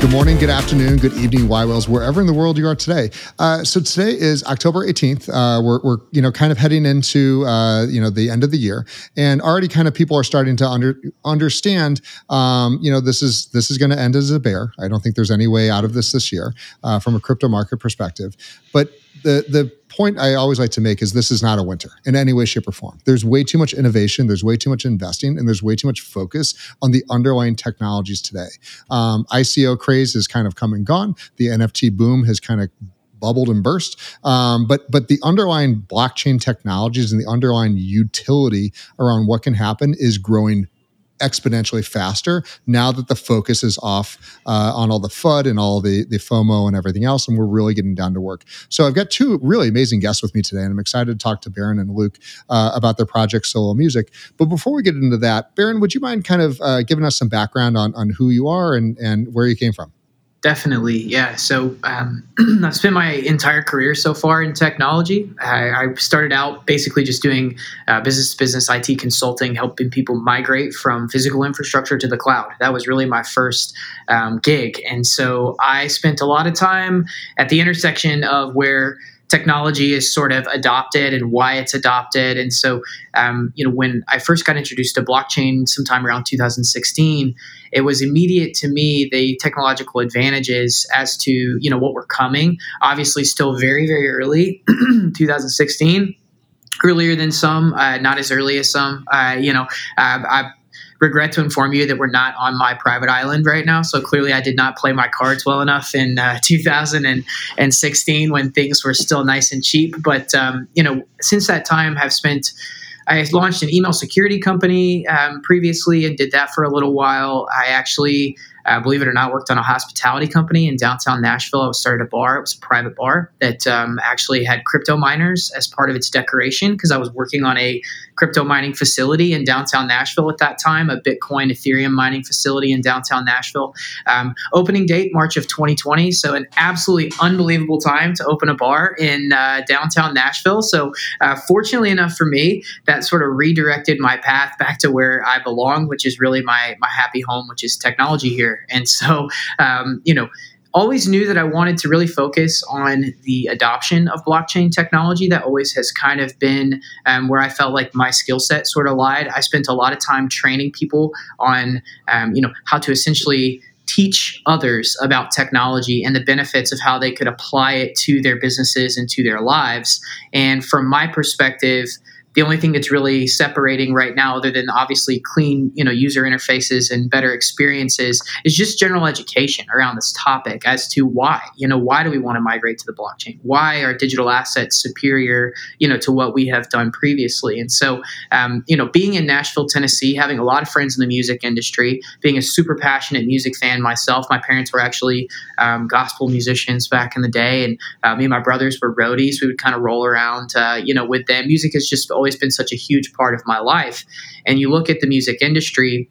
Good morning, good afternoon, good evening, yWhales, wherever in the world you are today. Uh, so today is October 18th. Uh, we're, we're, you know, kind of heading into, uh, you know, the end of the year, and already kind of people are starting to under, understand, um, you know, this is this is going to end as a bear. I don't think there's any way out of this this year uh, from a crypto market perspective. But the the point I always like to make is this is not a winter in any way, shape, or form. There's way too much innovation, there's way too much investing, and there's way too much focus on the underlying technologies today. Um, ICO craze is kind of come and gone. The NFT boom has kind of bubbled and burst. Um, but but the underlying blockchain technologies and the underlying utility around what can happen is growing exponentially faster now that the focus is off uh, on all the FUD and all the, the FOMO and everything else, and we're really getting down to work. So I've got two really amazing guests with me today, and I'm excited to talk to Barron and Luke uh, about their project Solo Music. But before we get into that, Barron, would you mind kind of uh, giving us some background on, on who you are and, and where you came from? Definitely, yeah. So um, I've spent my entire career so far in technology. I, I started out basically just doing uh, business to business IT consulting, helping people migrate from physical infrastructure to the cloud. That was really my first um, gig. And so I spent a lot of time at the intersection of where technology is sort of adopted and why it's adopted. And so, um, you know, when I first got introduced to blockchain sometime around 2016, it was immediate to me the technological advantages as to you know what were coming. Obviously, still very very early, 2016 earlier than some, uh, not as early as some. Uh, you know, uh, I regret to inform you that we're not on my private island right now. So clearly, I did not play my cards well enough in uh, 2016 when things were still nice and cheap. But um, you know, since that time, have spent I launched an email security company um, previously and did that for a little while. I actually uh, believe it or not, worked on a hospitality company in downtown Nashville. I started a bar. It was a private bar that um, actually had crypto miners as part of its decoration because I was working on a crypto mining facility in downtown Nashville at that time, a Bitcoin Ethereum mining facility in downtown Nashville. Um, opening date March of 2020, so an absolutely unbelievable time to open a bar in uh, downtown Nashville. So uh, fortunately enough for me, that sort of redirected my path back to where I belong, which is really my my happy home, which is technology here and so, um, you know, always knew that I wanted to really focus on the adoption of blockchain technology. That always has kind of been um, where I felt like my skill set sort of lied. I spent a lot of time training people on, um, you know, how to essentially teach others about technology and the benefits of how they could apply it to their businesses and to their lives. And from my perspective, the only thing that's really separating right now other than obviously clean you know user interfaces and better experiences is just general education around this topic as to why you know why do we want to migrate to the blockchain? Why are digital assets superior you know to what we have done previously? And so um, you know being in nashville tennessee having a lot of friends in the music industry being a super passionate music fan myself my parents were actually um, gospel musicians back in the day and uh, me and my brothers were roadies. We would kind of roll around uh, you know with them. Music is just always been such a huge part of my life. And you look at the music industry,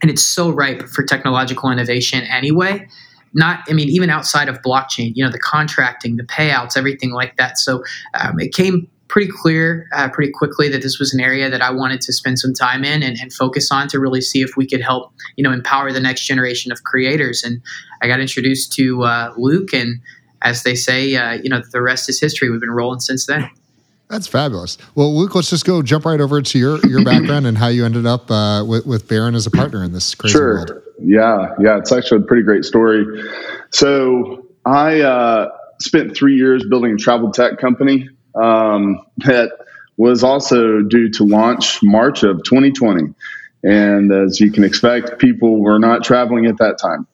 and it's so ripe for technological innovation anyway. Not, I mean, even outside of blockchain, you know, the contracting, the payouts, everything like that. So um, it came pretty clear uh, pretty quickly that this was an area that I wanted to spend some time in and, and, focus on to really see if we could help, you know, empower the next generation of creators. And I got introduced to uh, Luke, and as they say, uh, you know, the rest is history. We've been rolling since then. That's fabulous. Well, Luke, let's just go jump right over to your your background and how you ended up uh, with with Barron as a partner in this crazy sure. world. Yeah, yeah, it's actually a pretty great story. So I uh, spent three years building a travel tech company um, that was also due to launch March of 2020. And as you can expect, people were not traveling at that time.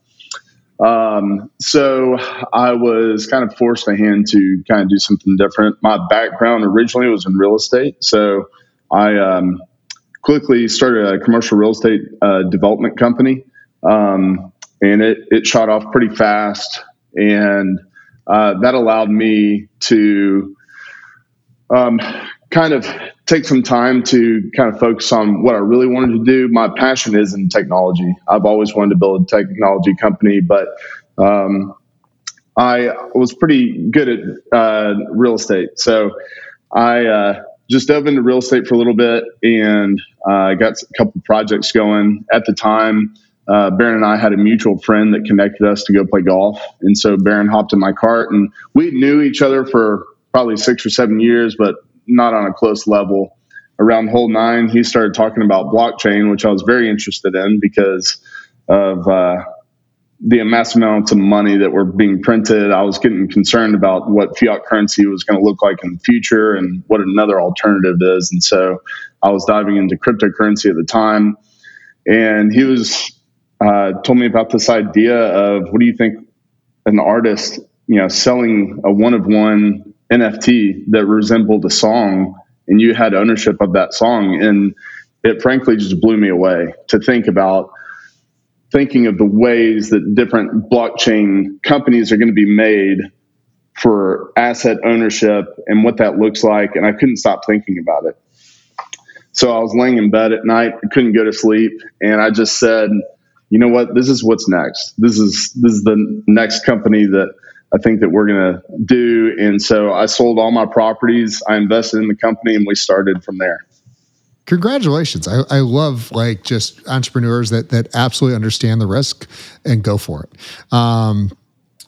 Um, so I was kind of forced a hand to kind of do something different. My background originally was in real estate, so I um, quickly started a commercial real estate uh, development company, um, and it it shot off pretty fast, and uh, that allowed me to um, kind of take some time to kind of focus on what I really wanted to do. My passion is in technology. I've always wanted to build a technology company, but um, I was pretty good at uh, real estate. So I uh, just dove into real estate for a little bit and uh, got a couple projects going. At the time, uh, Barron and I had a mutual friend that connected us to go play golf. And so Barron hopped in my cart and we knew each other for probably six or seven years, but not on a close level. Around hole nine, he started talking about blockchain, which I was very interested in because of uh, the mass amounts of money that were being printed. I was getting concerned about what fiat currency was going to look like in the future and what another alternative is. And so I was diving into cryptocurrency at the time. And he was uh, told me about this idea of what do you think an artist, you know, selling a one of one NFT that resembled a song and you had ownership of that song. And it frankly just blew me away to think about thinking of the ways that different blockchain companies are going to be made for asset ownership and what that looks like. And I couldn't stop thinking about it. So I was laying in bed at night, couldn't go to sleep. And I just said, you know what? This is what's next. This is, this is the next company that I think that we're going to do. And so I sold all my properties. I invested in the company and we started from there. Congratulations. I, I love like just entrepreneurs that, that absolutely understand the risk and go for it. Um,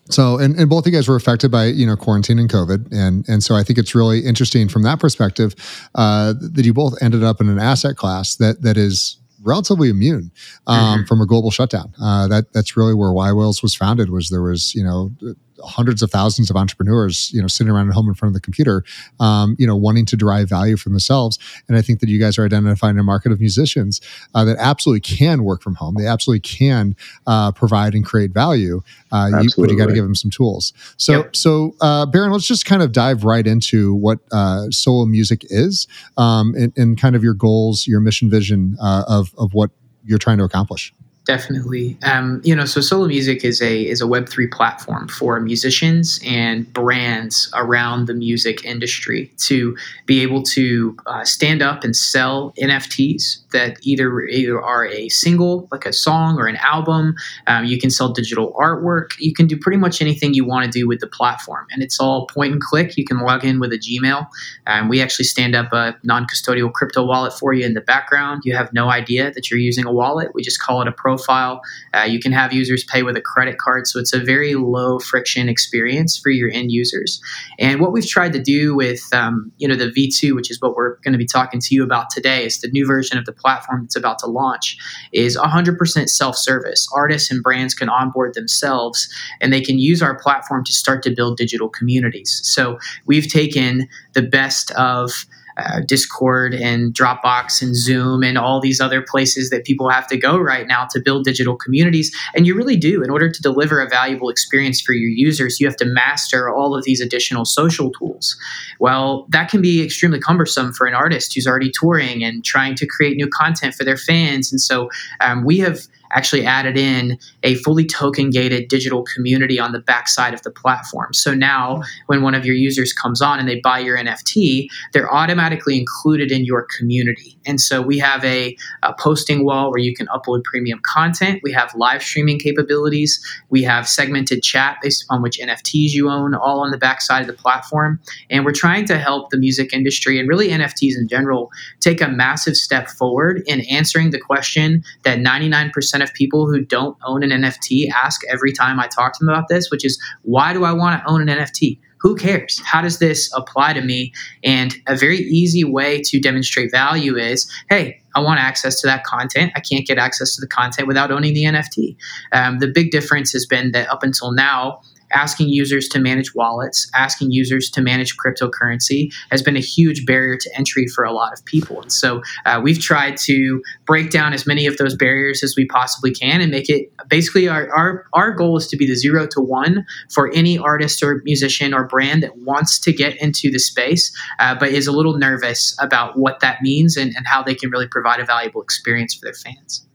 so, and, and both of you guys were affected by you know quarantine and COVID, and and so I think it's really interesting from that perspective uh, that you both ended up in an asset class that that is relatively immune um, mm-hmm. from a global shutdown. Uh, that that's really where yWhales was founded. Was there was you know hundreds of thousands of entrepreneurs, you know, sitting around at home in front of the computer, um, you know, wanting to derive value from themselves. And I think that you guys are identifying a market of musicians uh, that absolutely can work from home. They absolutely can uh, provide and create value. Uh, you, but you got to give them some tools. So, yep. so uh, Barron, let's just kind of dive right into what uh, solo music is um, and, and, kind of your goals, your mission, vision uh, of of what you're trying to accomplish definitely. Um, you know so solo music is a is a web3 platform for musicians and brands around the music industry to be able to uh, stand up and sell nfts that either either are a single like a song or an album. Um, you can sell digital artwork. You can do pretty much anything you want to do with the platform and it's all point and click. You can log in with a gmail. Um, we actually stand up a non-custodial crypto wallet for you in the background. You have no idea that you're using a wallet. We just call it a pro profile. Uh, you can have users pay with a credit card, so it's a very low friction experience for your end users. And what we've tried to do with um, you know the V2, which is what we're going to be talking to you about today, is the new version of the platform that's about to launch, is 100% self-service. Artists and brands can onboard themselves, and they can use our platform to start to build digital communities. So we've taken the best of uh, Discord and Dropbox and Zoom and all these other places that people have to go right now to build digital communities. And you really do. In order to deliver a valuable experience for your users, you have to master all of these additional social tools. Well, that can be extremely cumbersome for an artist who's already touring and trying to create new content for their fans. And so um, we have actually added in a fully token gated digital community on the backside of the platform. So now when one of your users comes on and they buy your NFT, they're automatically included in your community. And so we have a, a posting wall where you can upload premium content. We have live streaming capabilities. We have segmented chat based upon which NFTs you own, all on the backside of the platform. And we're trying to help the music industry and really NFTs in general take a massive step forward in answering the question that 99% of people who don't own an NFT ask every time I talk to them about this, which is why do I want to own an NFT? Who cares? How does this apply to me? And a very easy way to demonstrate value is hey, I want access to that content. I can't get access to the content without owning the NFT. Um, the big difference has been that up until now, asking users to manage wallets, asking users to manage cryptocurrency has been a huge barrier to entry for a lot of people. And so uh, we've tried to break down as many of those barriers as we possibly can and make it basically our, our, our goal is to be the zero to one for any artist or musician or brand that wants to get into the space, uh, but is a little nervous about what that means and, and how they can really provide a valuable experience for their fans.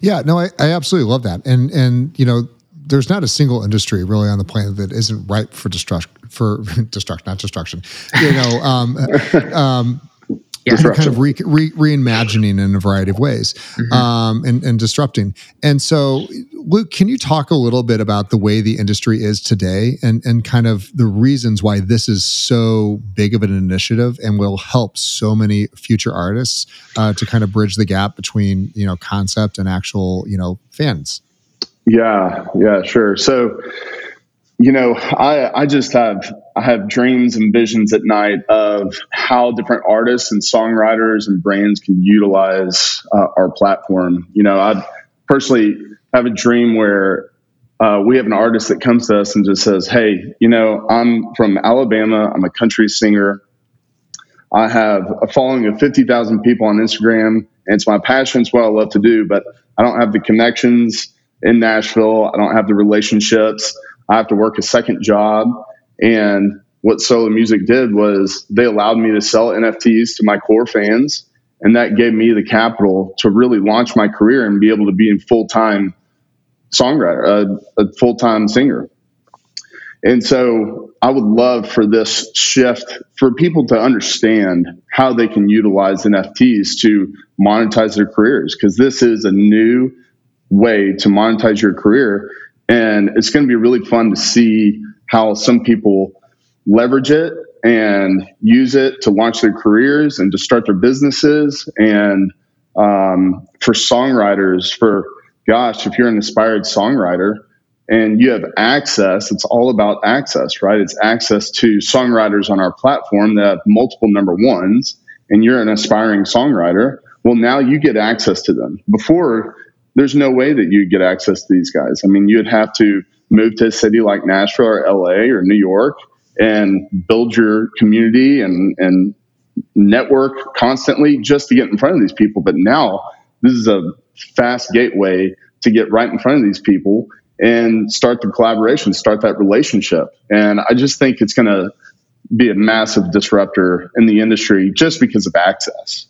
Yeah, no, I, I absolutely love that. And, and, you know, there's not a single industry really on the planet that isn't ripe for destruction for destruction not destruction you know um, um, yeah. kind of re, re, reimagining in a variety of ways mm-hmm. um, and, and disrupting. And so, Luke, can you talk a little bit about the way the industry is today and, and kind of the reasons why this is so big of an initiative and will help so many future artists uh, to kind of bridge the gap between, you know, concept and actual, you know, fans? Yeah, yeah, sure. So, you know, I, I just have I have dreams and visions at night of how different artists and songwriters and brands can utilize uh, our platform. You know, I personally have a dream where uh, we have an artist that comes to us and just says, "Hey, you know, I'm from Alabama. I'm a country singer. I have a following of fifty thousand people on Instagram, and it's my passion. It's what I love to do, but I don't have the connections in Nashville. I don't have the relationships." I have to work a second job. And what Solo Music did was they allowed me to sell NFTs to my core fans. And that gave me the capital to really launch my career and be able to be a full time songwriter, a, a full time singer. And so I would love for this shift for people to understand how they can utilize NFTs to monetize their careers because this is a new way to monetize your career and it's going to be really fun to see how some people leverage it and use it to launch their careers and to start their businesses. And um, for songwriters, for gosh, if you're an inspired songwriter and you have access, it's all about access, right? It's access to songwriters on our platform that have multiple number ones, and you're an aspiring songwriter. Well, now you get access to them. Before, there's no way that you'd get access to these guys. I mean, you'd have to move to a city like Nashville or LA or New York and build your community and, and network constantly just to get in front of these people. But now this is a fast gateway to get right in front of these people and start the collaboration, start that relationship. And I just think it's going to be a massive disruptor in the industry just because of access.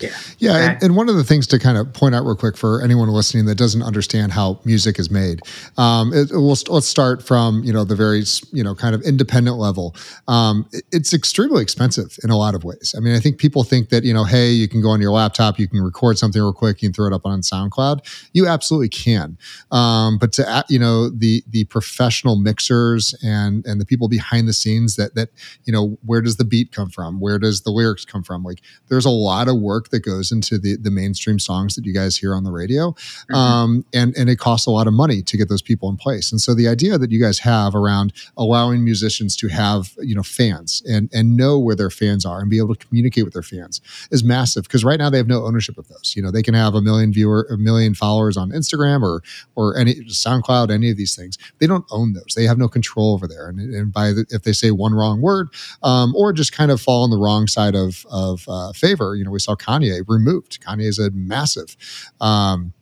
Yeah. Yeah. And, and, one of the things to kind of point out real quick for anyone listening that doesn't understand how music is made, um, it, we'll, let's start from, you know, the very, you know, kind of independent level. Um, it, it's extremely expensive in a lot of ways. I mean, I think people think that, you know, hey, you can go on your laptop, you can record something real quick, you can throw it up on SoundCloud. You absolutely can. Um, but to, you know, the, the professional mixers and, and the people behind the scenes that, that, you know, where does the beat come from? Where does the lyrics come from? Like there's a lot of work that goes into the the mainstream songs that you guys hear on the radio, mm-hmm. um, and and it costs a lot of money to get those people in place. And so the idea that you guys have around allowing musicians to have you know fans and and know where their fans are and be able to communicate with their fans is massive because right now they have no ownership of those. You know they can have a million viewer, a million followers on Instagram or or any SoundCloud, any of these things. They don't own those. They have no control over there. And, and by the, if they say one wrong word um, or just kind of fall on the wrong side of of uh, favor, you know we saw Kanye Kanye removed. Kanye is a massive um,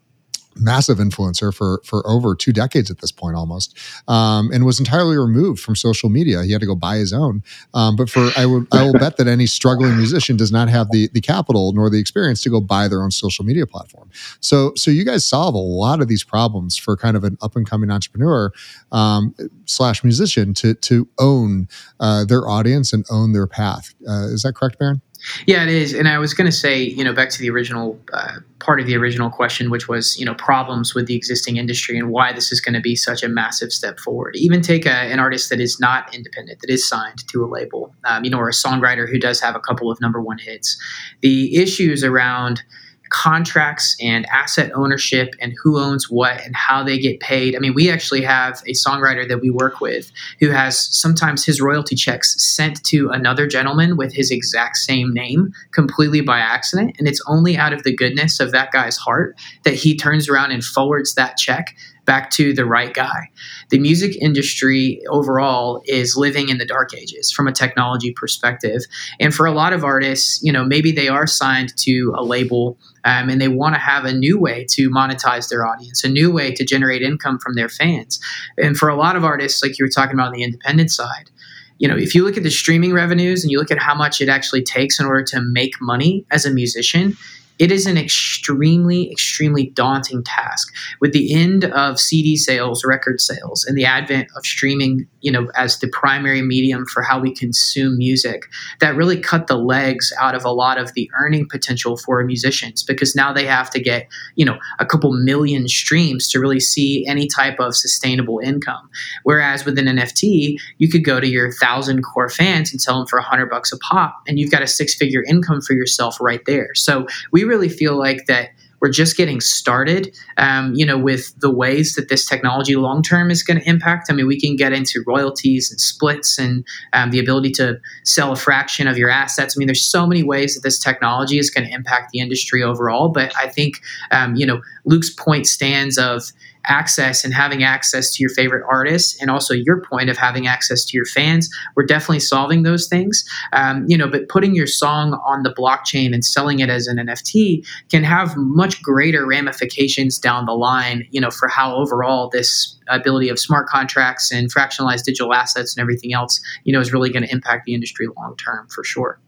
massive influencer for for over two decades at this point almost um, and was entirely removed from social media. He had to go buy his own. Um, but for i would i will bet that any struggling musician does not have the the capital nor the experience to go buy their own social media platform. So so you guys solve a lot of these problems for kind of an up and coming entrepreneur um, slash musician to to own uh, their audience and own their path. Uh, is that correct barron yeah, it is. And I was going to say, you know, back to the original uh, part of the original question, which was, you know, problems with the existing industry and why this is going to be such a massive step forward. Even take a, an artist that is not independent, that is signed to a label, um, you know, or a songwriter who does have a couple of number one hits. The issues around contracts and asset ownership and who owns what and how they get paid. I mean, we actually have a songwriter that we work with who has sometimes his royalty checks sent to another gentleman with his exact same name completely by accident. And it's only out of the goodness of that guy's heart that he turns around and forwards that check back to the right guy. The music industry overall is living in the dark ages from a technology perspective. And for a lot of artists, you know, maybe they are signed to a label um, and they want to have a new way to monetize their audience, a new way to generate income from their fans. And for a lot of artists, like you were talking about on the independent side, you know, if you look at the streaming revenues and you look at how much it actually takes in order to make money as a musician, it is an extremely, extremely daunting task. With the end of CD sales, record sales, and the advent of streaming, you know, as the primary medium for how we consume music, that really cut the legs out of a lot of the earning potential for musicians because now they have to get, you know, a couple million streams to really see any type of sustainable income. Whereas with an NFT, you could go to your thousand core fans and sell them for a hundred bucks a pop, and you've got a six figure income for yourself right there. So we really feel like that we're just getting started um, you know with the ways that this technology long term is going to impact. I mean we can get into royalties and splits and um, the ability to sell a fraction of your assets. I mean there's so many ways that this technology is going to impact the industry overall but i think um, you know luke's point stands of access and having access to your favorite artists and also your point of having access to your fans. We're definitely solving those things. Um, you know but putting your song on the blockchain and selling it as an nft can have much greater ramifications down the line you know for how overall this ability of smart contracts and fractionalized digital assets and everything else you know is really going to impact the industry long term for sure.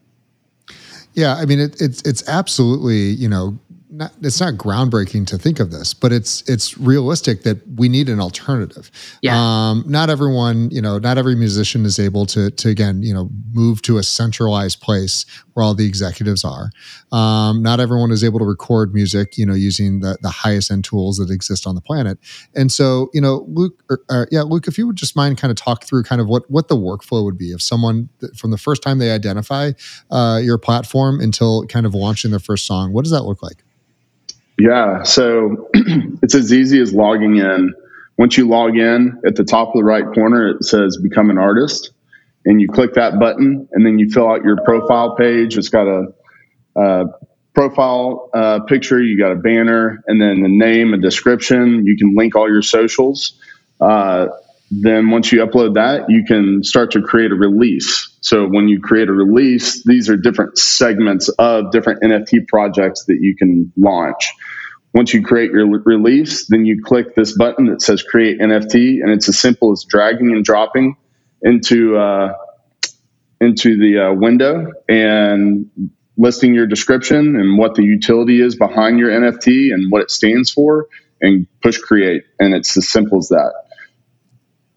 Yeah, I mean it, it's it's absolutely you know not, it's not groundbreaking to think of this, but it's it's realistic that we need an alternative. Yeah. Um, not everyone, you know, not every musician is able to to again, you know, move to a centralized place where all the executives are. Um, not everyone is able to record music, you know, using the the highest end tools that exist on the planet. And so, you know, Luke, or, yeah, Luke, if you would just mind kind of talk through kind of what what the workflow would be if someone from the first time they identify uh, your platform until kind of launching their first song, what does that look like? Yeah, so it's as easy as logging in. Once you log in, at the top of the right corner, it says Become an Artist. And you click that button, and then you fill out your profile page. It's got a, a profile uh, picture, you got a banner, and then the name, a description. You can link all your socials. Uh, then once you upload that, you can start to create a release. So when you create a release, these are different segments of different NFT projects that you can launch. Once you create your release, then you click this button that says create NFT, and it's as simple as dragging and dropping into uh, into the uh, window and listing your description and what the utility is behind your NFT and what it stands for, and push create, and it's as simple as that.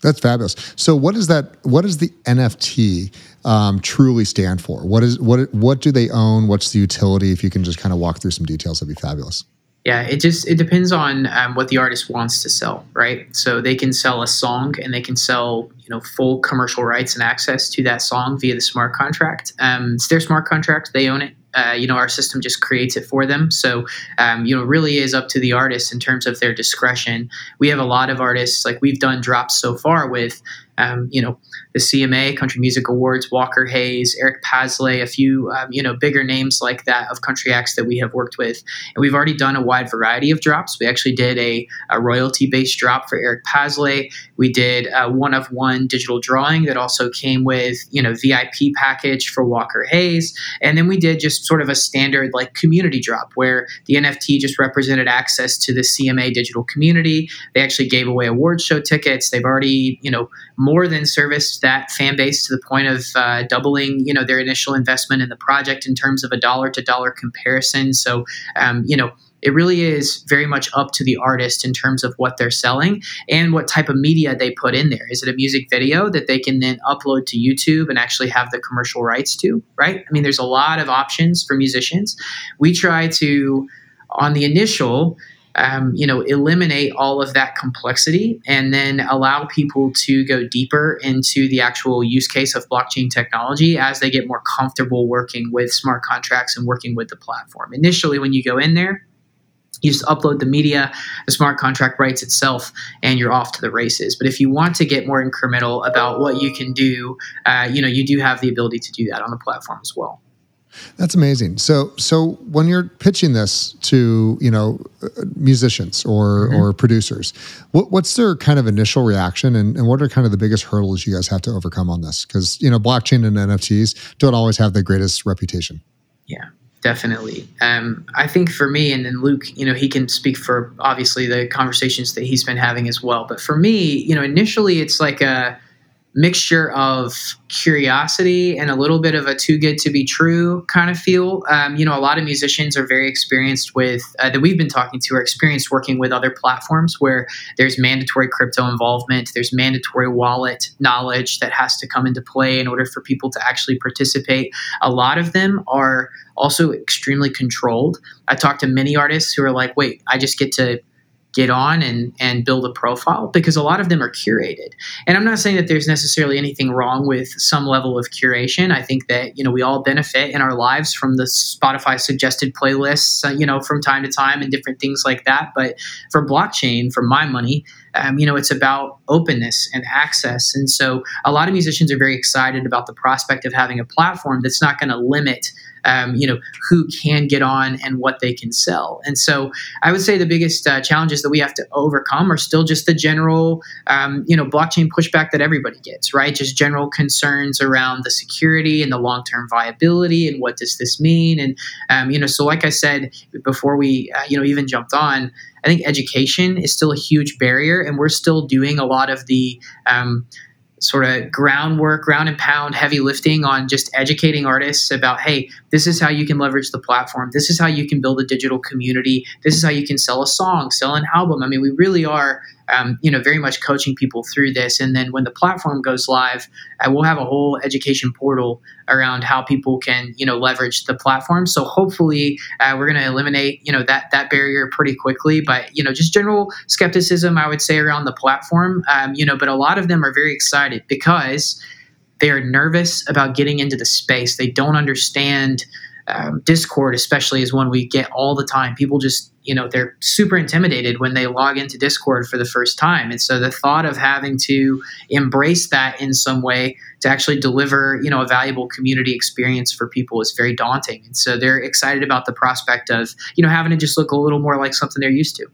That's fabulous. So, what is that? What does the NFT um, truly stand for? What is what? What do they own? What's the utility? If you can just kind of walk through some details, that'd be fabulous. Yeah, it just it depends on um, what the artist wants to sell, right? So they can sell a song and they can sell you know full commercial rights and access to that song via the smart contract. Um, it's their smart contract; they own it. Uh, you know, our system just creates it for them. So, um, you know, really is up to the artist in terms of their discretion. We have a lot of artists, like we've done drops so far with, um, you know, the CMA Country Music Awards, Walker Hayes, Eric Paslay, a few um, you know bigger names like that of country acts that we have worked with, and we've already done a wide variety of drops. We actually did a, a royalty based drop for Eric Paslay. We did a one of one digital drawing that also came with you know VIP package for Walker Hayes, and then we did just sort of a standard like community drop where the NFT just represented access to the CMA digital community. They actually gave away award show tickets. They've already you know more than serviced that fan base to the point of uh, doubling, you know, their initial investment in the project in terms of a dollar to dollar comparison. So, um, you know, it really is very much up to the artist in terms of what they're selling and what type of media they put in there. Is it a music video that they can then upload to YouTube and actually have the commercial rights to, right? I mean, there's a lot of options for musicians. We try to, on the initial, um, you know, eliminate all of that complexity and then allow people to go deeper into the actual use case of blockchain technology as they get more comfortable working with smart contracts and working with the platform. Initially, when you go in there, you just upload the media, the smart contract writes itself, and you're off to the races. But if you want to get more incremental about what you can do, uh, you know, you do have the ability to do that on the platform as well. That's amazing. So, so when you're pitching this to you know musicians or mm-hmm. or producers, what, what's their kind of initial reaction, and, and what are kind of the biggest hurdles you guys have to overcome on this? Because you know, blockchain and NFTs don't always have the greatest reputation. Yeah, definitely. Um, I think for me, and then Luke, you know, he can speak for obviously the conversations that he's been having as well. But for me, you know, initially it's like a mixture of curiosity and a little bit of a too good to be true kind of feel. Um, you know, a lot of musicians are very experienced with uh, that we've been talking to are experienced working with other platforms where there's mandatory crypto involvement, there's mandatory wallet knowledge that has to come into play in order for people to actually participate. A lot of them are also extremely controlled. I talked to many artists who are like, wait, I just get to get on and and build a profile because a lot of them are curated. And i'm not saying that there's necessarily anything wrong with some level of curation. I think that you know we all benefit in our lives from the spotify suggested playlists uh, you know from time to time and different things like that. But for blockchain for my money um, you know it's about openness and access. And so a lot of musicians are very excited about the prospect of having a platform that's not going to limit um, you know who can get on and what they can sell. And so I would say the biggest uh, challenges that we have to overcome are still just the general um, you know blockchain pushback that everybody gets, right? Just general concerns around the security and the long term viability and what does this mean? And um, you know, so like I said before we uh, you know even jumped on. I think education is still a huge barrier, and we're still doing a lot of the um, sort of groundwork, ground and pound, heavy lifting on just educating artists about, hey, this is how you can leverage the platform. This is how you can build a digital community. This is how you can sell a song, sell an album. I mean, we really are um, you know, very much coaching people through this. And then when the platform goes live, uh, we'll have a whole education portal around how people can, you know, leverage the platform. So hopefully, uh, we're going to eliminate, you know, that that barrier pretty quickly. But you know, just general skepticism, I would say, around the platform. Um, you know, but a lot of them are very excited because they are nervous about getting into the space. They don't understand um, Discord, especially, is one we get all the time. People just, you know, they're super intimidated when they log into Discord for the first time. And so the thought of having to embrace that in some way to actually deliver, you know, a valuable community experience for people is very daunting. And so they're excited about the prospect of, you know, having to just look a little more like something they're used to.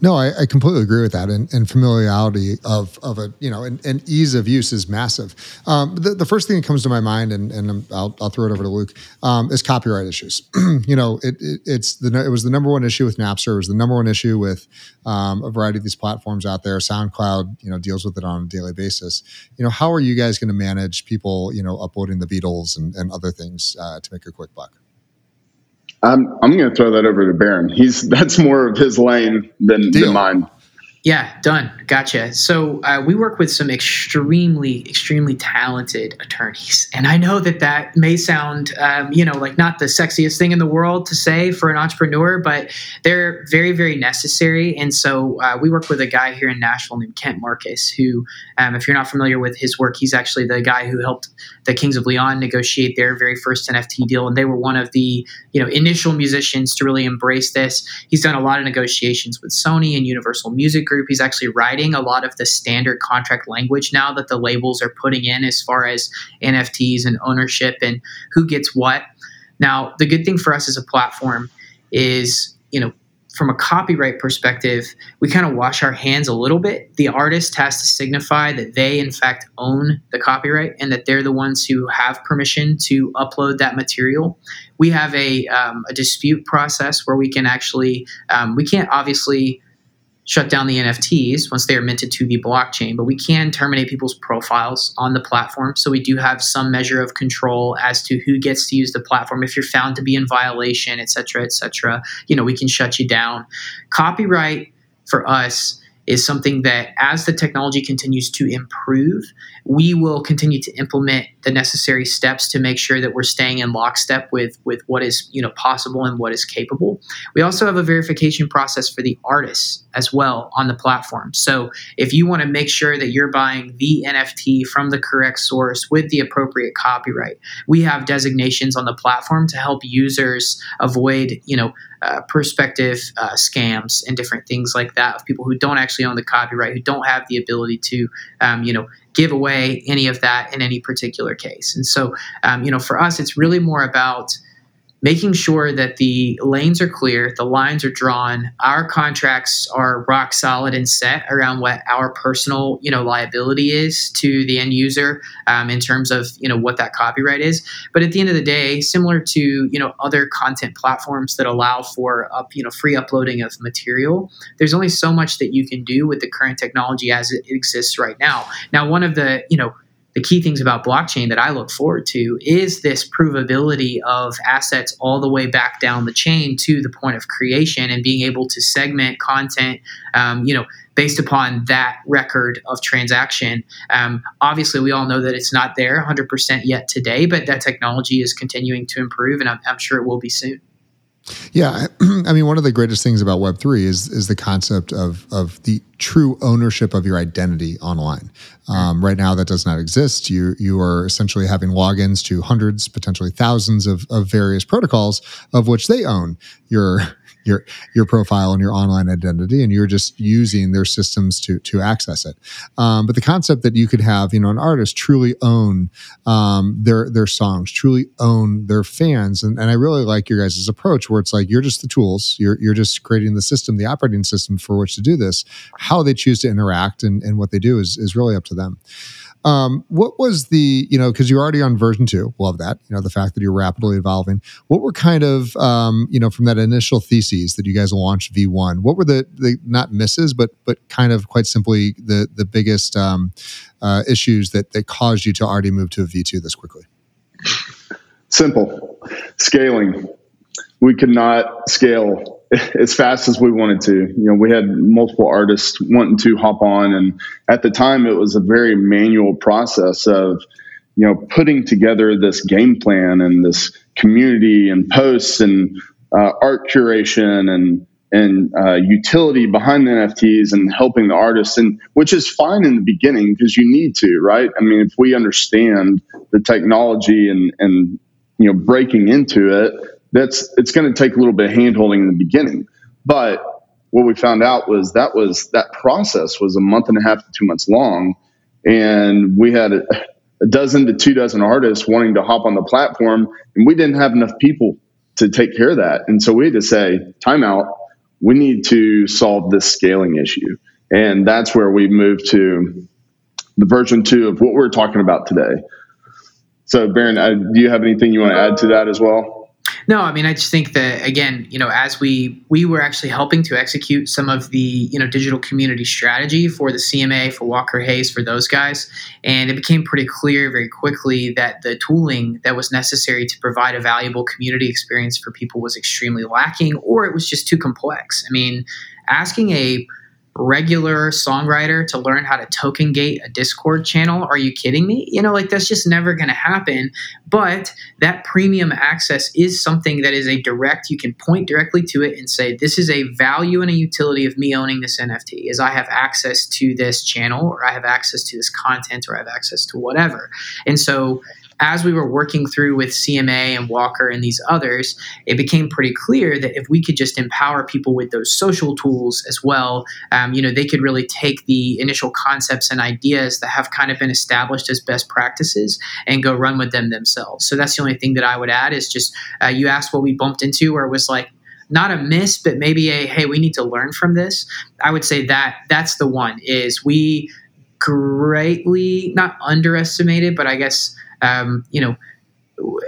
No, I, I, completely agree with that. And, and, familiarity of, of a, you know, and, and ease of use is massive. Um, the, the, first thing that comes to my mind, and, and I'll, I'll throw it over to Luke, um, is copyright issues. you know, it, it, it's the, it was the number one issue with Napster. It was the number one issue with um, a variety of these platforms out there. SoundCloud, you know, deals with it on a daily basis. You know, how are you guys going to manage people, you know, uploading the Beatles and, and other things uh, to make a quick buck? Um, I'm I'm going to throw that over to Barron. He's that's more of his lane than, than mine. Yeah, done. Gotcha. So uh, we work with some extremely, extremely talented attorneys, and I know that that may sound, um, you know, like not the sexiest thing in the world to say for an entrepreneur, but they're very, very necessary. And so uh, we work with a guy here in Nashville named Kent Marcus, who, um, if you're not familiar with his work, he's actually the guy who helped the Kings of Leon negotiate their very first NFT deal, and they were one of the, you know, initial musicians to really embrace this. He's done a lot of negotiations with Sony and Universal Music Group group. He's actually writing a lot of the standard contract language now that the labels are putting in as far as NFTs and ownership and who gets what. Now, the good thing for us as a platform is, you know, from a copyright perspective, we kind of wash our hands a little bit. The artist has to signify that they, in fact, own the copyright and that they're the ones who have permission to upload that material. We have a, um, a dispute process where we can actually, um, we can't obviously shut down the NFTs once they are minted to the blockchain, but we can terminate people's profiles on the platform. So we do have some measure of control as to who gets to use the platform. If you're found to be in violation, et cetera, et cetera, you know, we can shut you down. Copyright for us is something that as the technology continues to improve, we will continue to implement the necessary steps to make sure that we're staying in lockstep with with what is you know possible and what is capable. We also have a verification process for the artists as well on the platform. So if you want to make sure that you're buying the NFT from the correct source with the appropriate copyright, we have designations on the platform to help users avoid you know uh, prospective uh, scams and different things like that of people who don't actually own the copyright, who don't have the ability to, um, you know, give away any of that in any particular case. And so, um, you know, for us, it's really more about making sure that the lanes are clear, the lines are drawn, our contracts are rock solid and set around what our personal, you know, liability is to the end user um, in terms of, you know, what that copyright is. But at the end of the day, similar to, you know, other content platforms that allow for up, you know, free uploading of material, there's only so much that you can do with the current technology as it exists right now. Now, one of the, you know, the key things about blockchain that I look forward to is this provability of assets all the way back down the chain to the point of creation and being able to segment content, um, you know, based upon that record of transaction. Um, obviously, we all know that it's not there 100% yet today, but that technology is continuing to improve, and I'm, I'm sure it will be soon. Yeah, I mean, one of the greatest things about Web three is is the concept of of the true ownership of your identity online. Um, right now, that does not exist. You you are essentially having logins to hundreds, potentially thousands of of various protocols, of which they own your your your profile and your online identity, and you're just using their systems to to access it. Um, but the concept that you could have, you know, an artist truly own um, their their songs, truly own their fans, and, and I really like your guys' approach where it's like you're just the tools, you're you're just creating the system, the operating system for which to do this. How they choose to interact and, and what they do is is really up to them. Um, what was the, you know, because you're already on version two, love that, you know, the fact that you're rapidly evolving. What were kind of, um, you know, from that initial theses that you guys launched V1, what were the, the not misses, but, but kind of quite simply the, the biggest um, uh, issues that, that caused you to already move to a V2 this quickly? Simple scaling. We could not scale as fast as we wanted to. You know, we had multiple artists wanting to hop on, and at the time, it was a very manual process of, you know, putting together this game plan and this community and posts and uh, art curation and and uh, utility behind the NFTs and helping the artists, and which is fine in the beginning because you need to, right? I mean, if we understand the technology and and you know breaking into it that's it's going to take a little bit of handholding in the beginning. But what we found out was that was that process was a month and a half to two months long, and we had a, a dozen to two dozen artists wanting to hop on the platform, and we didn't have enough people to take care of that. And so we had to say, timeout. We need to solve this scaling issue, and that's where we moved to the version two of what we're talking about today. So, Barron, uh, do you have anything you want to add to that as well? No, I mean, I just think that again, you know, as we we were actually helping to execute some of the you know digital community strategy for the CMA, for Walker Hayes, for those guys, and it became pretty clear very quickly that the tooling that was necessary to provide a valuable community experience for people was extremely lacking, or it was just too complex. I mean, asking a regular songwriter to learn how to token gate a Discord channel. Are you kidding me? You know, like that's just never going to happen. But that premium access is something that is a direct, you can point directly to it and say, this is a value and a utility of me owning this NFT, is I have access to this channel or I have access to this content or I have access to whatever. And so as we were working through with CMA and Walker and these others, it became pretty clear that if we could just empower people with those social tools as well, um, you know, they could really take the initial concepts and ideas that have kind of been established as best practices and go run with them themselves. So that's the only thing that I would add is just uh, you asked what we bumped into, where it was like, not a miss, but maybe a hey, we need to learn from this. I would say that that's the one is we greatly not underestimated, but I guess um, you know,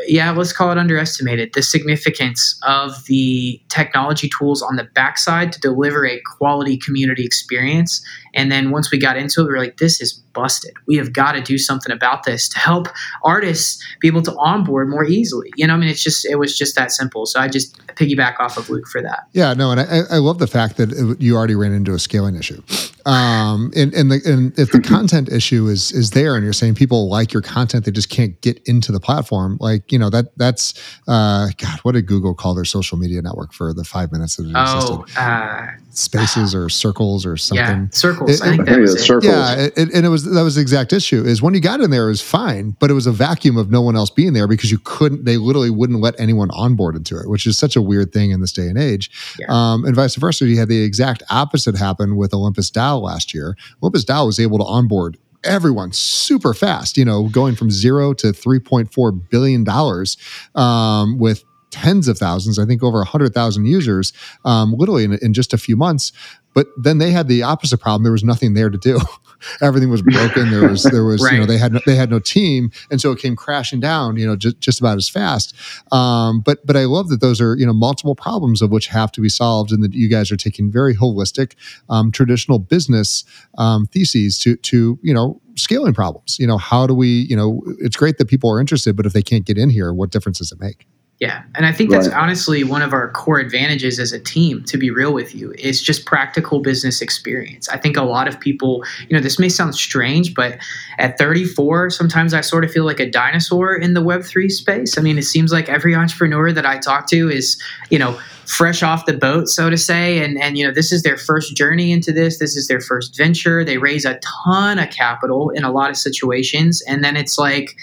yeah, let's call it underestimated the significance of the technology tools on the backside to deliver a quality community experience. And then once we got into it, we were like, this is busted. We have got to do something about this to help artists be able to onboard more easily. You know, I mean, it's just, it was just that simple. So I just piggyback off of Luke for that. Yeah, no, and I, I love the fact that it, you already ran into a scaling issue. Um, and, and, the, and if the content issue is, is there and you're saying people like your content, they just can't get into the platform. Like, you know, that that's, uh, God, what did Google call their social media network for the five minutes that it oh, existed? Oh, uh, spaces or circles or something. Yeah, circles. It- I think that was it. circles. Yeah, it, and it was that was the exact issue. Is when you got in there, it was fine, but it was a vacuum of no one else being there because you couldn't. They literally wouldn't let anyone onboard into it, which is such a weird thing in this day and age. Yeah. Um, and vice versa, you had the exact opposite happen with Olympus DAO last year. Olympus DAO was able to onboard everyone super fast. You know, going from zero to three point four billion dollars um, with tens of thousands, I think over 100,000 users, um, literally in, in just a few months. But then they had the opposite problem. There was nothing there to do. Everything was broken. There was, there was, you know, they had, no, they had no team. And so it came crashing down, you know, just, just about as fast. Um, but, but I love that those are, you know, multiple problems of which have to be solved and that you guys are taking very holistic, um, traditional business, um, theses to, to, you know, scaling problems. You know, how do we, you know, it's great that people are interested, but if they can't get in here, what difference does it make? Yeah, and I think that's Right. honestly one of our core advantages as a team. To be real with you, is just practical business experience. I think a lot of people, you know, this may sound strange, but at 34, sometimes I sort of feel like a dinosaur in the Web three space. I mean, it seems like every entrepreneur that I talk to is, you know, fresh off the boat, so to say, and and you know, this is their first journey into this. This is their first venture. They raise a ton of capital in a lot of situations, and then it's like,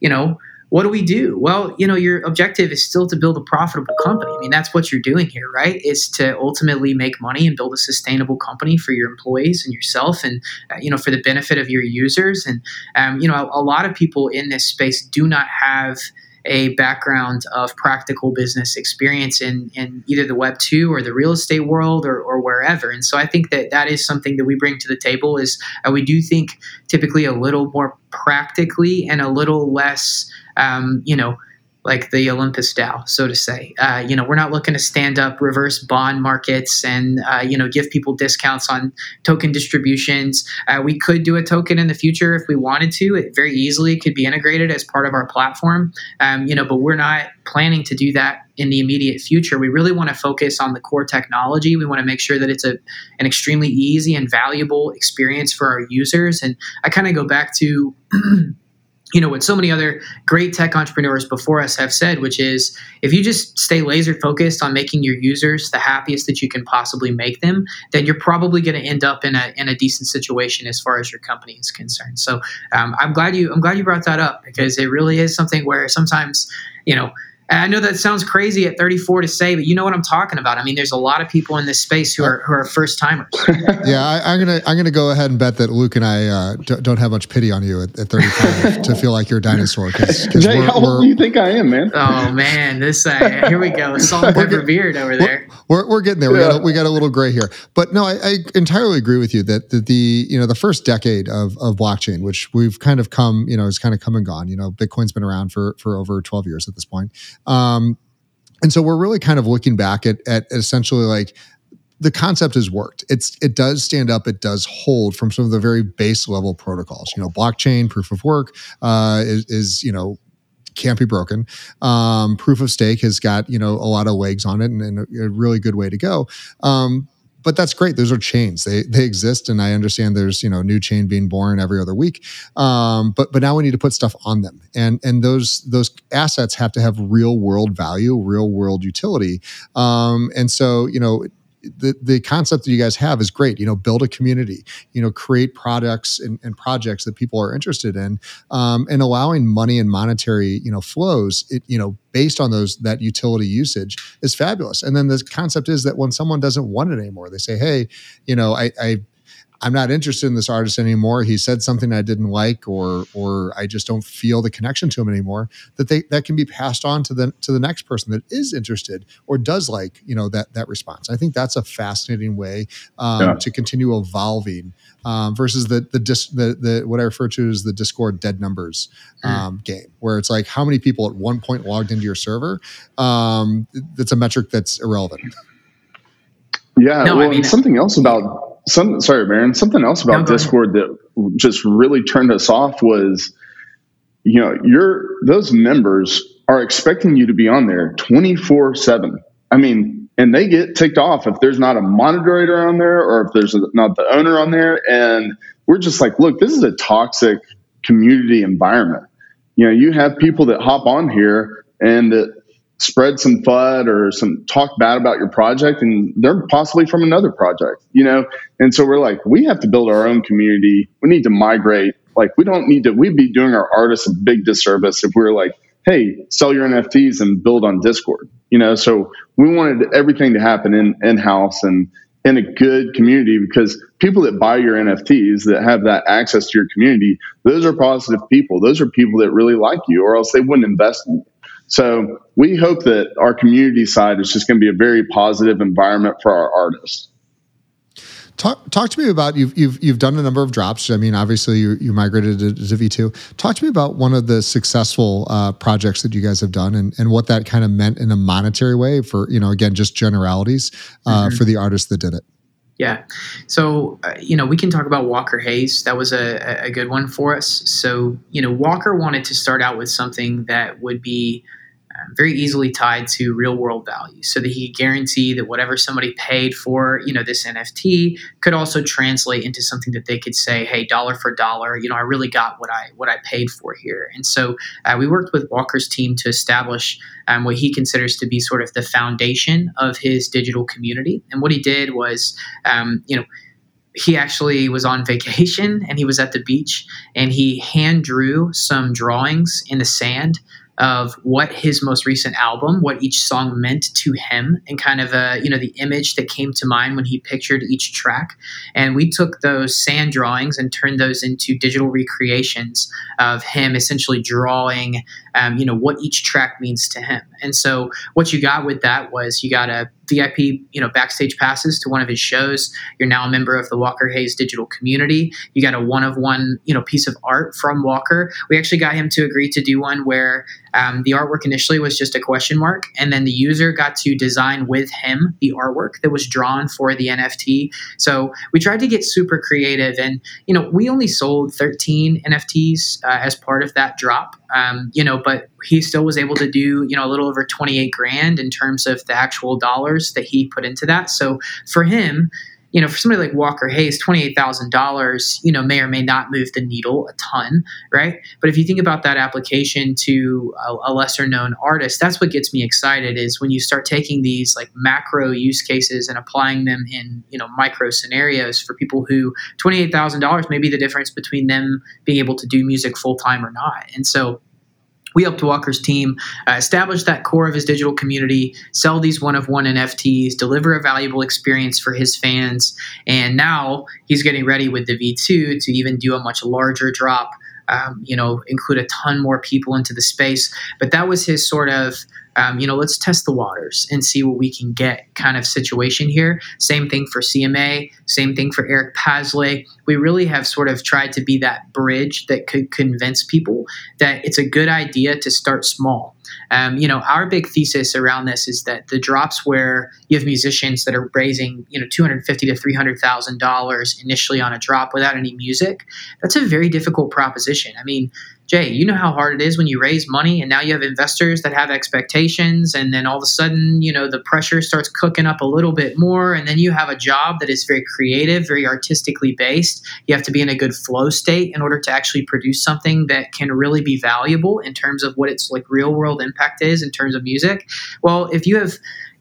you know what do we do? Well, you know, your objective is still to build a profitable company. I mean, that's what you're doing here, right? Is to ultimately make money and build a sustainable company for your employees and yourself, and uh, you know, for the benefit of your users. And um, you know, a, a lot of people in this space do not have a background of practical business experience in, in either the web 2 or the real estate world or, or wherever. And so i think that that is something that we bring to the table is uh, we do think typically a little more practically and a little less um, you know like the Olympus DAO, so to say. Uh, you know, we're not looking to stand up reverse bond markets and uh, you know give people discounts on token distributions. Uh, we could do a token in the future if we wanted to. It very easily could be integrated as part of our platform. Um, you know, but we're not planning to do that in the immediate future. We really want to focus on the core technology. We want to make sure that it's a an extremely easy and valuable experience for our users. And I kind of go back to you know what so many other great tech entrepreneurs before us have said which is if you just stay laser focused on making your users the happiest that you can possibly make them then you're probably going to end up in a, in a decent situation as far as your company is concerned. So um, i'm glad you i'm glad you brought that up because it really is something where sometimes you know and I know that sounds crazy at 34 to say, but you know what I'm talking about. I mean, there's a lot of people in this space who are who are first timers. yeah, I, I'm gonna I'm gonna go ahead and bet that Luke and I uh, d- don't have much pity on you at, at 35 to feel like you're a dinosaur. Because Jay, how old do you think I am, man? Oh man, this uh, here we go, salt and pepper beard over there. we're, we're getting there. We, Yeah. got a, we got a little gray here, but no, I, I entirely agree with you that the, the you know the first decade of of blockchain, which we've kind of come, you know, has kind of come and gone. You know, Bitcoin's been around for for over 12 years at this point. Um, and so we're really kind of looking back at, at essentially like the concept has worked. It's it does stand up. It does hold from some of the very base level protocols. You know, blockchain, proof of work uh, is, is you know can't be broken. Um, proof of stake has got you know a lot of legs on it and, and a, a really good way to go. Um, but that's great. Those are chains. They they exist, and I understand there's you know new chain being born every other week. Um, but but now we need to put stuff on them, and and those those assets have to have real world value, real world utility. Um, and so you know the the concept that you guys have is great. You know, build a community. You know, create products and, and projects that people are interested in, um, and allowing money and monetary you know flows. It you know based on those that utility usage is fabulous. And then the concept is that when someone doesn't want it anymore, they say, hey, you know, I. I I'm not interested in this artist anymore. He said something I didn't like, or or I just don't feel the connection to him anymore. That they that can be passed on to the to the next person that is interested or does like you know that that response. I think that's a fascinating way um, Yeah. to continue evolving um, versus the the, dis, the the what I refer to as the Discord dead numbers um, game, where it's like how many people at one point logged into your server. Um, that's a metric that's irrelevant. Yeah, No, I mean- something else about some. Sorry, Barron. Something else about. Discord that just really turned us off was, you know, your those members are expecting you to be on there twenty four seven. I mean, and they get ticked off if there's not a moderator on there or if there's not the owner on there, and we're just like, look, this is a toxic community environment. You know, you have people that hop on here and that spread some FUD or some talk bad about your project, and they're possibly from another project, you know. And so we're like, we have to build our own community. We need to migrate. Like, we don't need to. We'd be doing our artists a big disservice if we were like, hey, sell your NFTs and build on Discord, you know. So we wanted everything to happen in in house and in a good community because people that buy your NFTs that have that access to your community, those are positive people. Those are people that really like you, or else they wouldn't invest in you. So we hope that our community side is just going to be a very positive environment for our artists. Talk, talk to me about you've you've you've done a number of drops. I mean, obviously you, you migrated to, to V two. Talk to me about one of the successful uh, projects that you guys have done and, and what that kind of meant in a monetary way for you know again just generalities uh, mm-hmm. for the artists that did it. Yeah. So, uh, you know, we can talk about Walker Hayes. That was a, a good one for us. So, you know, Walker wanted to start out with something that would be very easily tied to real world value so that he could guarantee that whatever somebody paid for you know this nft could also translate into something that they could say hey dollar for dollar you know i really got what i what i paid for here. And so uh, we worked with walker's team to establish um, what he considers to be sort of the foundation of his digital community. And what he did was um, you know he actually was on vacation and he was at the beach and he hand drew some drawings in the sand of what his most recent album, what each song meant to him, and kind of a you know the image that came to mind when he pictured each track. And we took those sand drawings and turned those into digital recreations of him essentially drawing, um, you know, what each track means to him. And so what you got with that was you got a VIP, you know, backstage passes to one of his shows. You're now a member of the Walker Hayes digital community. You got a one of one, you know, piece of art from Walker. We actually got him to agree to do one where um, the artwork initially was just a question mark, and then the user got to design with him the artwork that was drawn for the NFT. So we tried to get super creative, and you know, we only sold 13 NFTs uh, as part of that drop. Um, you know, but he still was able to do you know a little over 28 grand in terms of the actual dollars that he put into that. So for him, you know, for somebody like Walker Hayes, twenty-eight thousand dollars, you know, may or may not move the needle a ton, right? But if you think about that application to a, a lesser-known artist, that's what gets me excited. Is when you start taking these like macro use cases and applying them in you know micro scenarios for people who twenty-eight thousand dollars may be the difference between them being able to do music full time or not, and so we helped Walker's team uh, establish that core of his digital community, sell these one of one NFTs, deliver a valuable experience for his fans, and now he's getting ready with the V2 to even do a much larger drop. Um, you know, include a ton more people into the space. But that was his sort of um, you know, let's test the waters and see what we can get kind of situation here. Same thing for CMA, same thing for Eric Paslay. We really have sort of tried to be that bridge that could convince people that it's a good idea to start small. Um, you know, our big thesis around this is that the drops where you have musicians that are raising, you know, two hundred fifty to three hundred thousand dollars initially on a drop without any music, that's a very difficult proposition. I mean, Jay, you know how hard it is when you raise money and now you have investors that have expectations, and then all of a sudden, you know, the pressure starts cooking up a little bit more, and then you have a job that is very creative, very artistically based. You have to be in a good flow state in order to actually produce something that can really be valuable in terms of what its like real world impact is in terms of music. Well, if you have,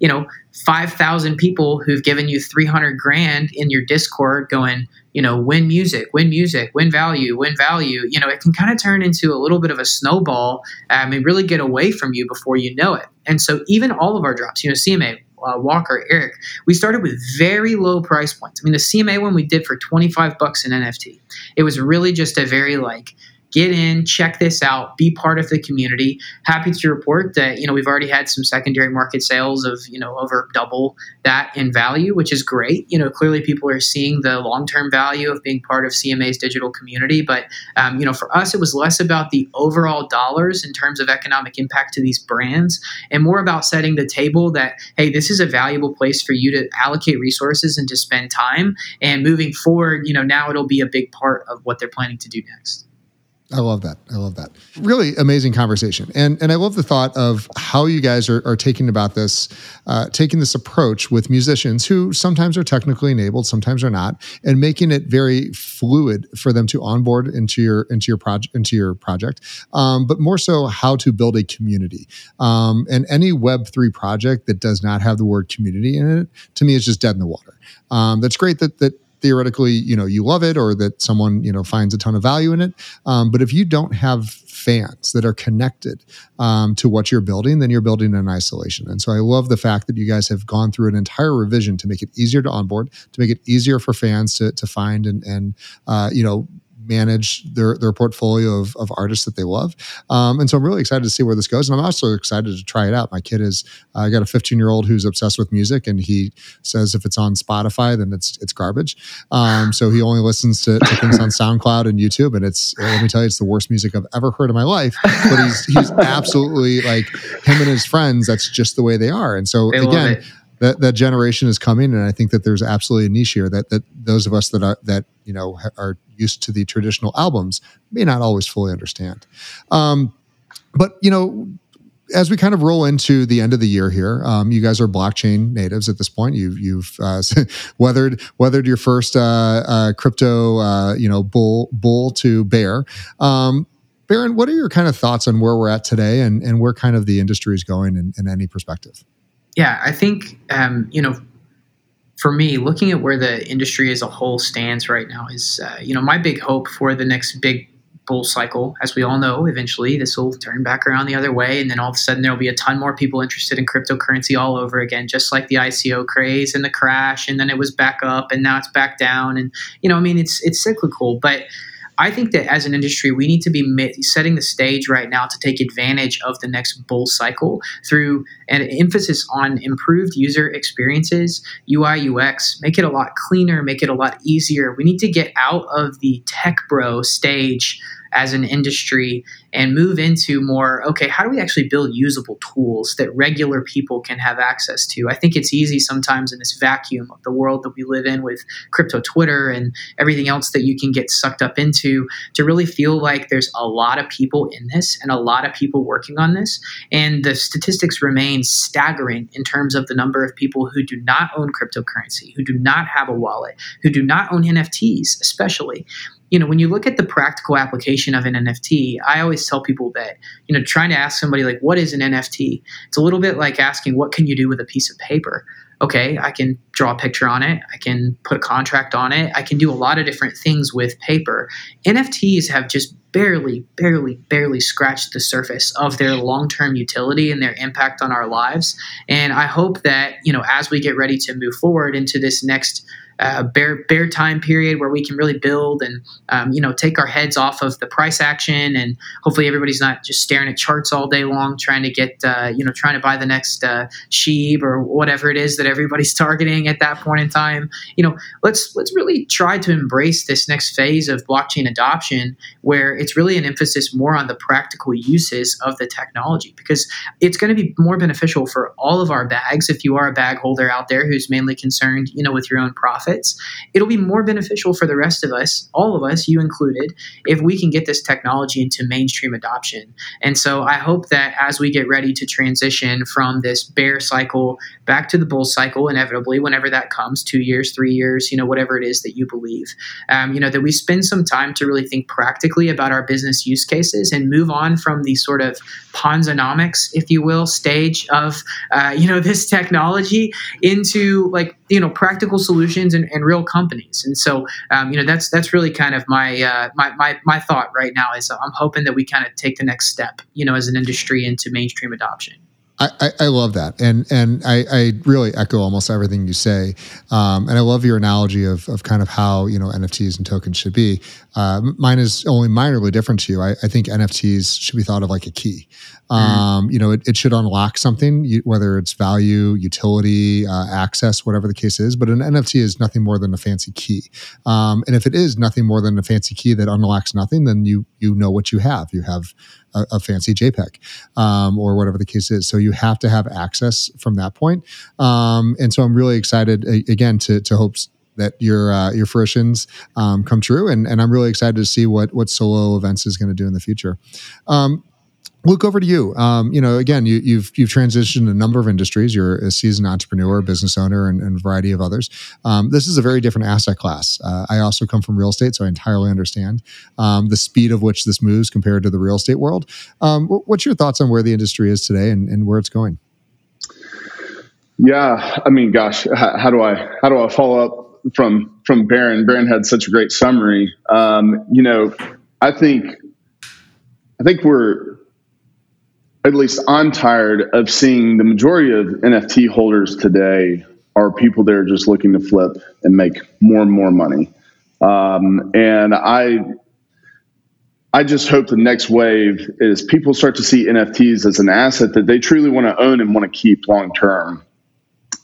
you know, 5,000 people who've given you 300 grand in your Discord going, you know, win music, win music, win value, win value, you know, it can kind of turn into a little bit of a snowball um, and really get away from you before you know it. And so even all of our drops, you know, CMA, uh, Walker, Eric, we started with very low price points. I mean, the CMA one we did for 25 bucks in NFT. It was really just a very like, get in, check this out, be part of the community. Happy to report that you know we've already had some secondary market sales of you know over double that in value, which is great. You know, clearly people are seeing the long term value of being part of CMA's digital community. But um, you know, for us, it was less about the overall dollars in terms of economic impact to these brands, and more about setting the table that hey, this is a valuable place for you to allocate resources and to spend time. And moving forward, you know, now it'll be a big part of what they're planning to do next. I love that. I love that. Really amazing conversation, and and I love the thought of how you guys are, are taking about this, uh, taking this approach with musicians who sometimes are technically enabled, sometimes are not, and making it very fluid for them to onboard into your into your project into your project. Um, but more so, how to build a community. Um, and any Web three project that does not have the word community in it, to me, is just dead in the water. Um, that's great that that theoretically, you know, you love it or that someone, you know, finds a ton of value in it. Um, but if you don't have fans that are connected um, to what you're building, then you're building in isolation. And so I love the fact that you guys have gone through an entire revision to make it easier to onboard, to make it easier for fans to, to find and, and uh, you know, manage their their portfolio of, of artists that they love. Um, and so I'm really excited to see where this goes. And I'm also excited to try it out. My kid is uh, I got a 15 year old who's obsessed with music, and he says if it's on Spotify, then it's it's garbage. Um, so he only listens to, to, things on SoundCloud and YouTube, and it's let me tell you, it's the worst music I've ever heard in my life. But he's he's absolutely like him and his friends. That's just the way they are. And so They again that that generation is coming, and I think that there's absolutely a niche here that that those of us that are that you know are used to the traditional albums may not always fully understand. Um, but you know. As we kind of roll into the end of the year here, um, you guys are blockchain natives at this point. You've you've uh, weathered weathered your first uh, uh, crypto, uh, you know, bull bull to bear. Um, Barron, what are your kind of thoughts on where we're at today and, and where kind of the industry is going in, in any perspective? Yeah, I think um, you know, for me, looking at where the industry as a whole stands right now is, uh, you know, my big hope for the next big bull cycle. As we all know, eventually this will turn back around the other way, and then all of a sudden there will be a ton more people interested in cryptocurrency all over again, just like the ICO craze and the crash, and then it was back up, and now it's back down, and you know, I mean, it's it's cyclical, but I think that as an industry, we need to be setting the stage right now to take advantage of the next bull cycle through an emphasis on improved user experiences, UI, UX, make it a lot cleaner, make it a lot easier. We need to get out of the tech bro stage as an industry and move into more okay how do we actually build usable tools that regular people can have access to? I think it's easy sometimes in this vacuum of the world that we live in with crypto twitter and everything else that you can get sucked up into to really feel like there's a lot of people in this and a lot of people working on this. And the statistics remain staggering in terms of the number of people who do not own cryptocurrency who do not have a wallet who do not own nfts especially you know when you look at the practical application of an nft i always tell people that you know trying to ask somebody like what is an nft it's a little bit like asking what can you do with a piece of paper? Okay i can draw a picture on it i can put a contract on it i can do a lot of different things with paper. Nfts have just barely barely barely scratched the surface of their long-term utility and their impact on our lives. And i hope that you know as we get ready to move forward into this next uh, bear bear time period where we can really build and um, you know take our heads off of the price action and hopefully everybody's not just staring at charts all day long trying to get uh, you know trying to buy the next uh, sheep or whatever it is that everybody's targeting at that point in time. You know let's let's really try to embrace this next phase of blockchain adoption where it's really an emphasis more on the practical uses of the technology because it's going to be more beneficial for all of our bags if you are a bag holder out there who's mainly concerned you know with your own profit profits, it'll be more beneficial for the rest of us, all of us, you included, if we can get this technology into mainstream adoption. And so I hope that as we get ready to transition from this bear cycle back to the bull cycle, inevitably, whenever that comes, two years, three years, you know, whatever it is that you believe, um, you know, that we spend some time to really think practically about our business use cases and move on from the sort of Ponzonomics, if you will, stage of, uh, you know, this technology into like, you know, practical solutions and, and real companies. And so, um, you know, that's that's really kind of my, uh, my my my thought right now is I'm hoping that we kind of take the next step, you know, as an industry into mainstream adoption. I, I, I love that, and and I, I really echo almost everything you say, um, and I love your analogy of of kind of how you know NFTs and tokens should be. Uh, mine is only minorly different to you. I, I think NFTs should be thought of like a key. Um, You know, it, it should unlock something, you, whether it's value, utility, uh, access, whatever the case is. But an NFT is nothing more than a fancy key. Um, and if it is nothing more than a fancy key that unlocks nothing, then you you know what you have. You have a, a fancy JPEG um, or whatever the case is. So you have to have access from that point. Um, and so I'm really excited again to to hopes that your uh, your fruitions um, come true, and and I'm really excited to see what what solo events is going to do in the future. Um, Luke, over to you. Um, you know, again, you, have you've, you've transitioned a number of industries. You're a seasoned entrepreneur, business owner, and, and a variety of others. Um, this is a very different asset class. Uh, I also come from real estate, so I entirely understand um, the speed of which this moves compared to the real estate world. Um, what's your thoughts on where the industry is today and, and where it's going? Yeah, I mean, gosh, how, how, do I how do I follow up from from Barron? Barron had such a great summary. Um, you know, I think I think we're at least I'm tired of seeing the majority of NFT holders today are people that are just looking to flip and make more and more money. Um, and I, I just hope the next wave is people start to see NFTs as an asset that they truly want to own and want to keep long term.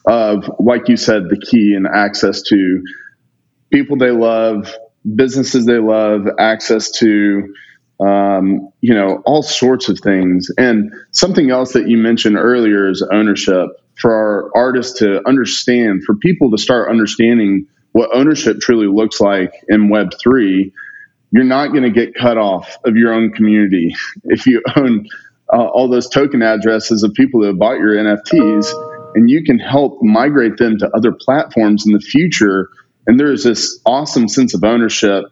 Of like you said, the key and access to people they love, businesses they love, access to um, you know, all sorts of things. And something else that you mentioned earlier is ownership for our artists to understand, for people to start understanding what ownership truly looks like in Web3. You're not going to get cut off of your own community if you own uh, all those token addresses of people that have bought your NFTs, and you can help migrate them to other platforms in the future. And there's this awesome sense of ownership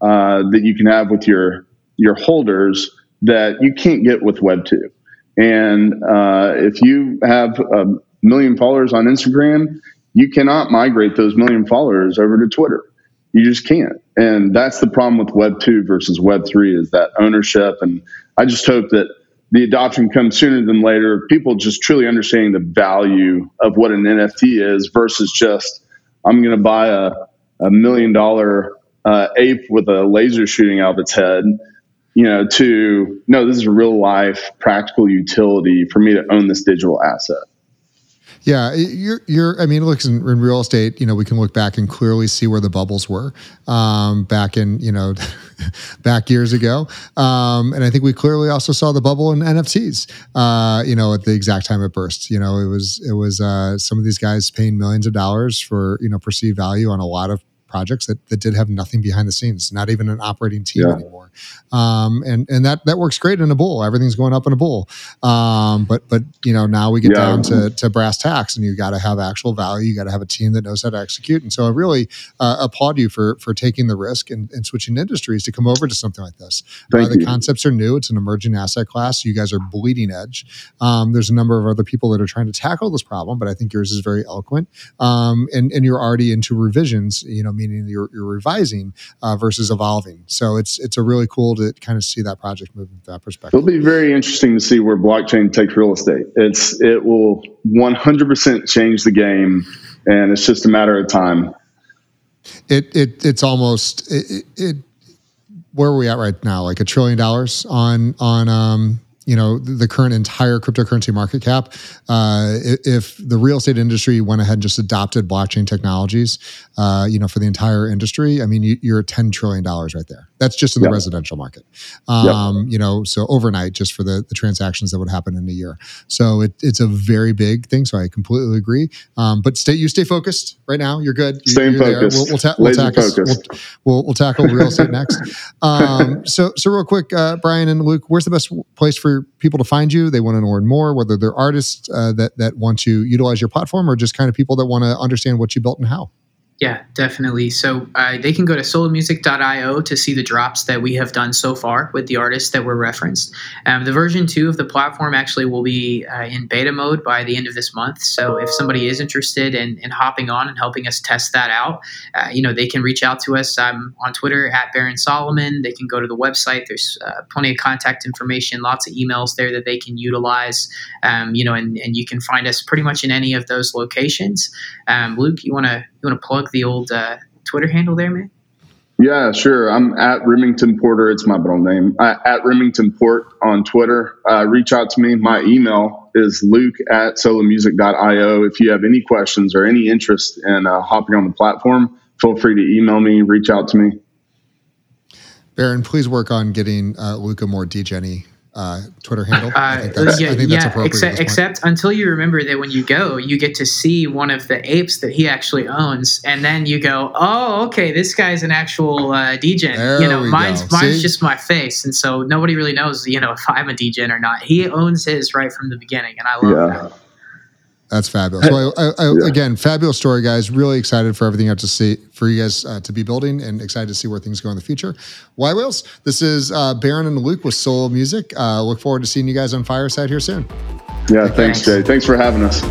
uh, that you can have with your your holders that you can't get with Web two. And uh, if you have a million followers on Instagram, you cannot migrate those million followers over to Twitter. You just can't. And that's the problem with Web two versus Web three is that ownership. And I just hope that the adoption comes sooner than later. People just truly understanding the value of what an NFT is versus just I'm going to buy a, a million dollar uh, ape with a laser shooting out of its head you know, to no, this is real life practical utility for me to own this digital asset. Yeah, you're, you're, I mean, look, in, in, real estate, you know, we can look back and clearly see where the bubbles were um, back in, you know, back years ago. Um, and I think we clearly also saw the bubble in NFTs, uh, you know, at the exact time it burst. You know, it was, it was uh, some of these guys paying millions of dollars for, you know, perceived value on a lot of projects that, that did have nothing behind the scenes, not even an operating team yeah. anymore. Um, and and that that works great in a bull. Everything's going up in a bull. Um, but but you know now we get yeah. down to, to brass tacks, and you got to have actual value. You got to have a team that knows how to execute. And so I really uh, applaud you for for taking the risk and, and, switching industries to come over to something like this. Uh, the you. concepts are new. It's an emerging asset class. You guys are bleeding edge. Um, there's a number of other people that are trying to tackle this problem, but I think yours is very eloquent. Um, and and you're already into revisions. You know meaning you're, you're revising uh, versus evolving. So it's it's a really cool to kind of see that project move from that perspective. It'll be very interesting to see where blockchain takes real estate. It's it will 100% change the game, and it's just a matter of time. It it it's almost it, it where are we at right now? Like a trillion dollars on on um you know the current entire cryptocurrency market cap uh, if the real estate industry went ahead and just adopted blockchain technologies uh, you know for the entire industry i mean you, are at 10 trillion dollars right there that's just in the yep. residential market um, yep. you know so overnight just for the, the transactions that would happen in a year so it, it's a very big thing so i completely agree um, but stay you stay focused right now you're good you, Staying focused. We'll, we'll, ta- we'll, tackle, we'll, we'll, we'll, tackle real estate next um, so so real quick uh, brian and luke where's the best place for people to find you. They want to learn more, whether they're artists uh, that that want to utilize your platform or just kind of people that want to understand what you built and how. Yeah, definitely. So uh, they can go to solomusic.io to see the drops that we have done so far with the artists that were referenced. Um, the version two of the platform actually will be uh, in beta mode by the end of this month. So if somebody is interested in, in hopping on and helping us test that out, uh, you know, they can reach out to us. I'm on Twitter at Barron Solomon. They can go to the website. There's uh, plenty of contact information, lots of emails there that they can utilize. Um, you know, and, and you can find us pretty much in any of those locations. Um, Luke, you want to you want to plug the old uh, Twitter handle there, man? Yeah, sure. I'm at Remington Porter. It's my middle name. Uh, at Remington Port on Twitter. Uh, reach out to me. My email is luke at solomusic.io. If you have any questions or any interest in uh, hopping on the platform, feel free to email me, reach out to me. Barron, please work on getting uh, Luca more DGeny uh, Twitter handle. Uh, I think that's, yeah, I think that's yeah, appropriate. except, except until you remember that when you go, you get to see one of the apes that he actually owns, and then you go, "Oh, okay, this guy's an actual uh, degen." There you know, mine's go. mine's See? just my face, and so nobody really knows, you know, if I'm a degen or not. He owns his right from the beginning, and I love Yeah. that. That's fabulous. Well, I, I, Yeah. again, fabulous story, guys. Really excited for everything you have to see for you guys uh, to be building, and excited to see where things go in the future. yWhales. This is uh, Barron and Luke with Solo Music. Uh, look forward to seeing you guys on Fireside here soon. Yeah, thanks, Jay. Thanks for having us.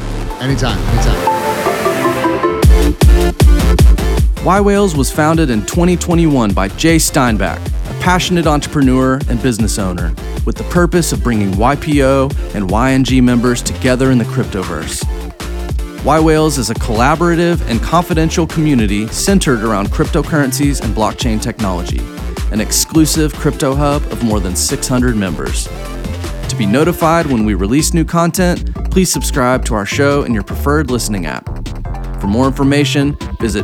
Anytime, anytime. yWhales was founded in 2021 by Jay Steinbach, a passionate entrepreneur and business owner, with the purpose of bringing YPO and YNG members together in the cryptoverse. yWhales is a collaborative and confidential community centered around cryptocurrencies and blockchain technology, an exclusive crypto hub of more than 600 members. To be notified when we release new content, please subscribe to our show in your preferred listening app. For more information, visit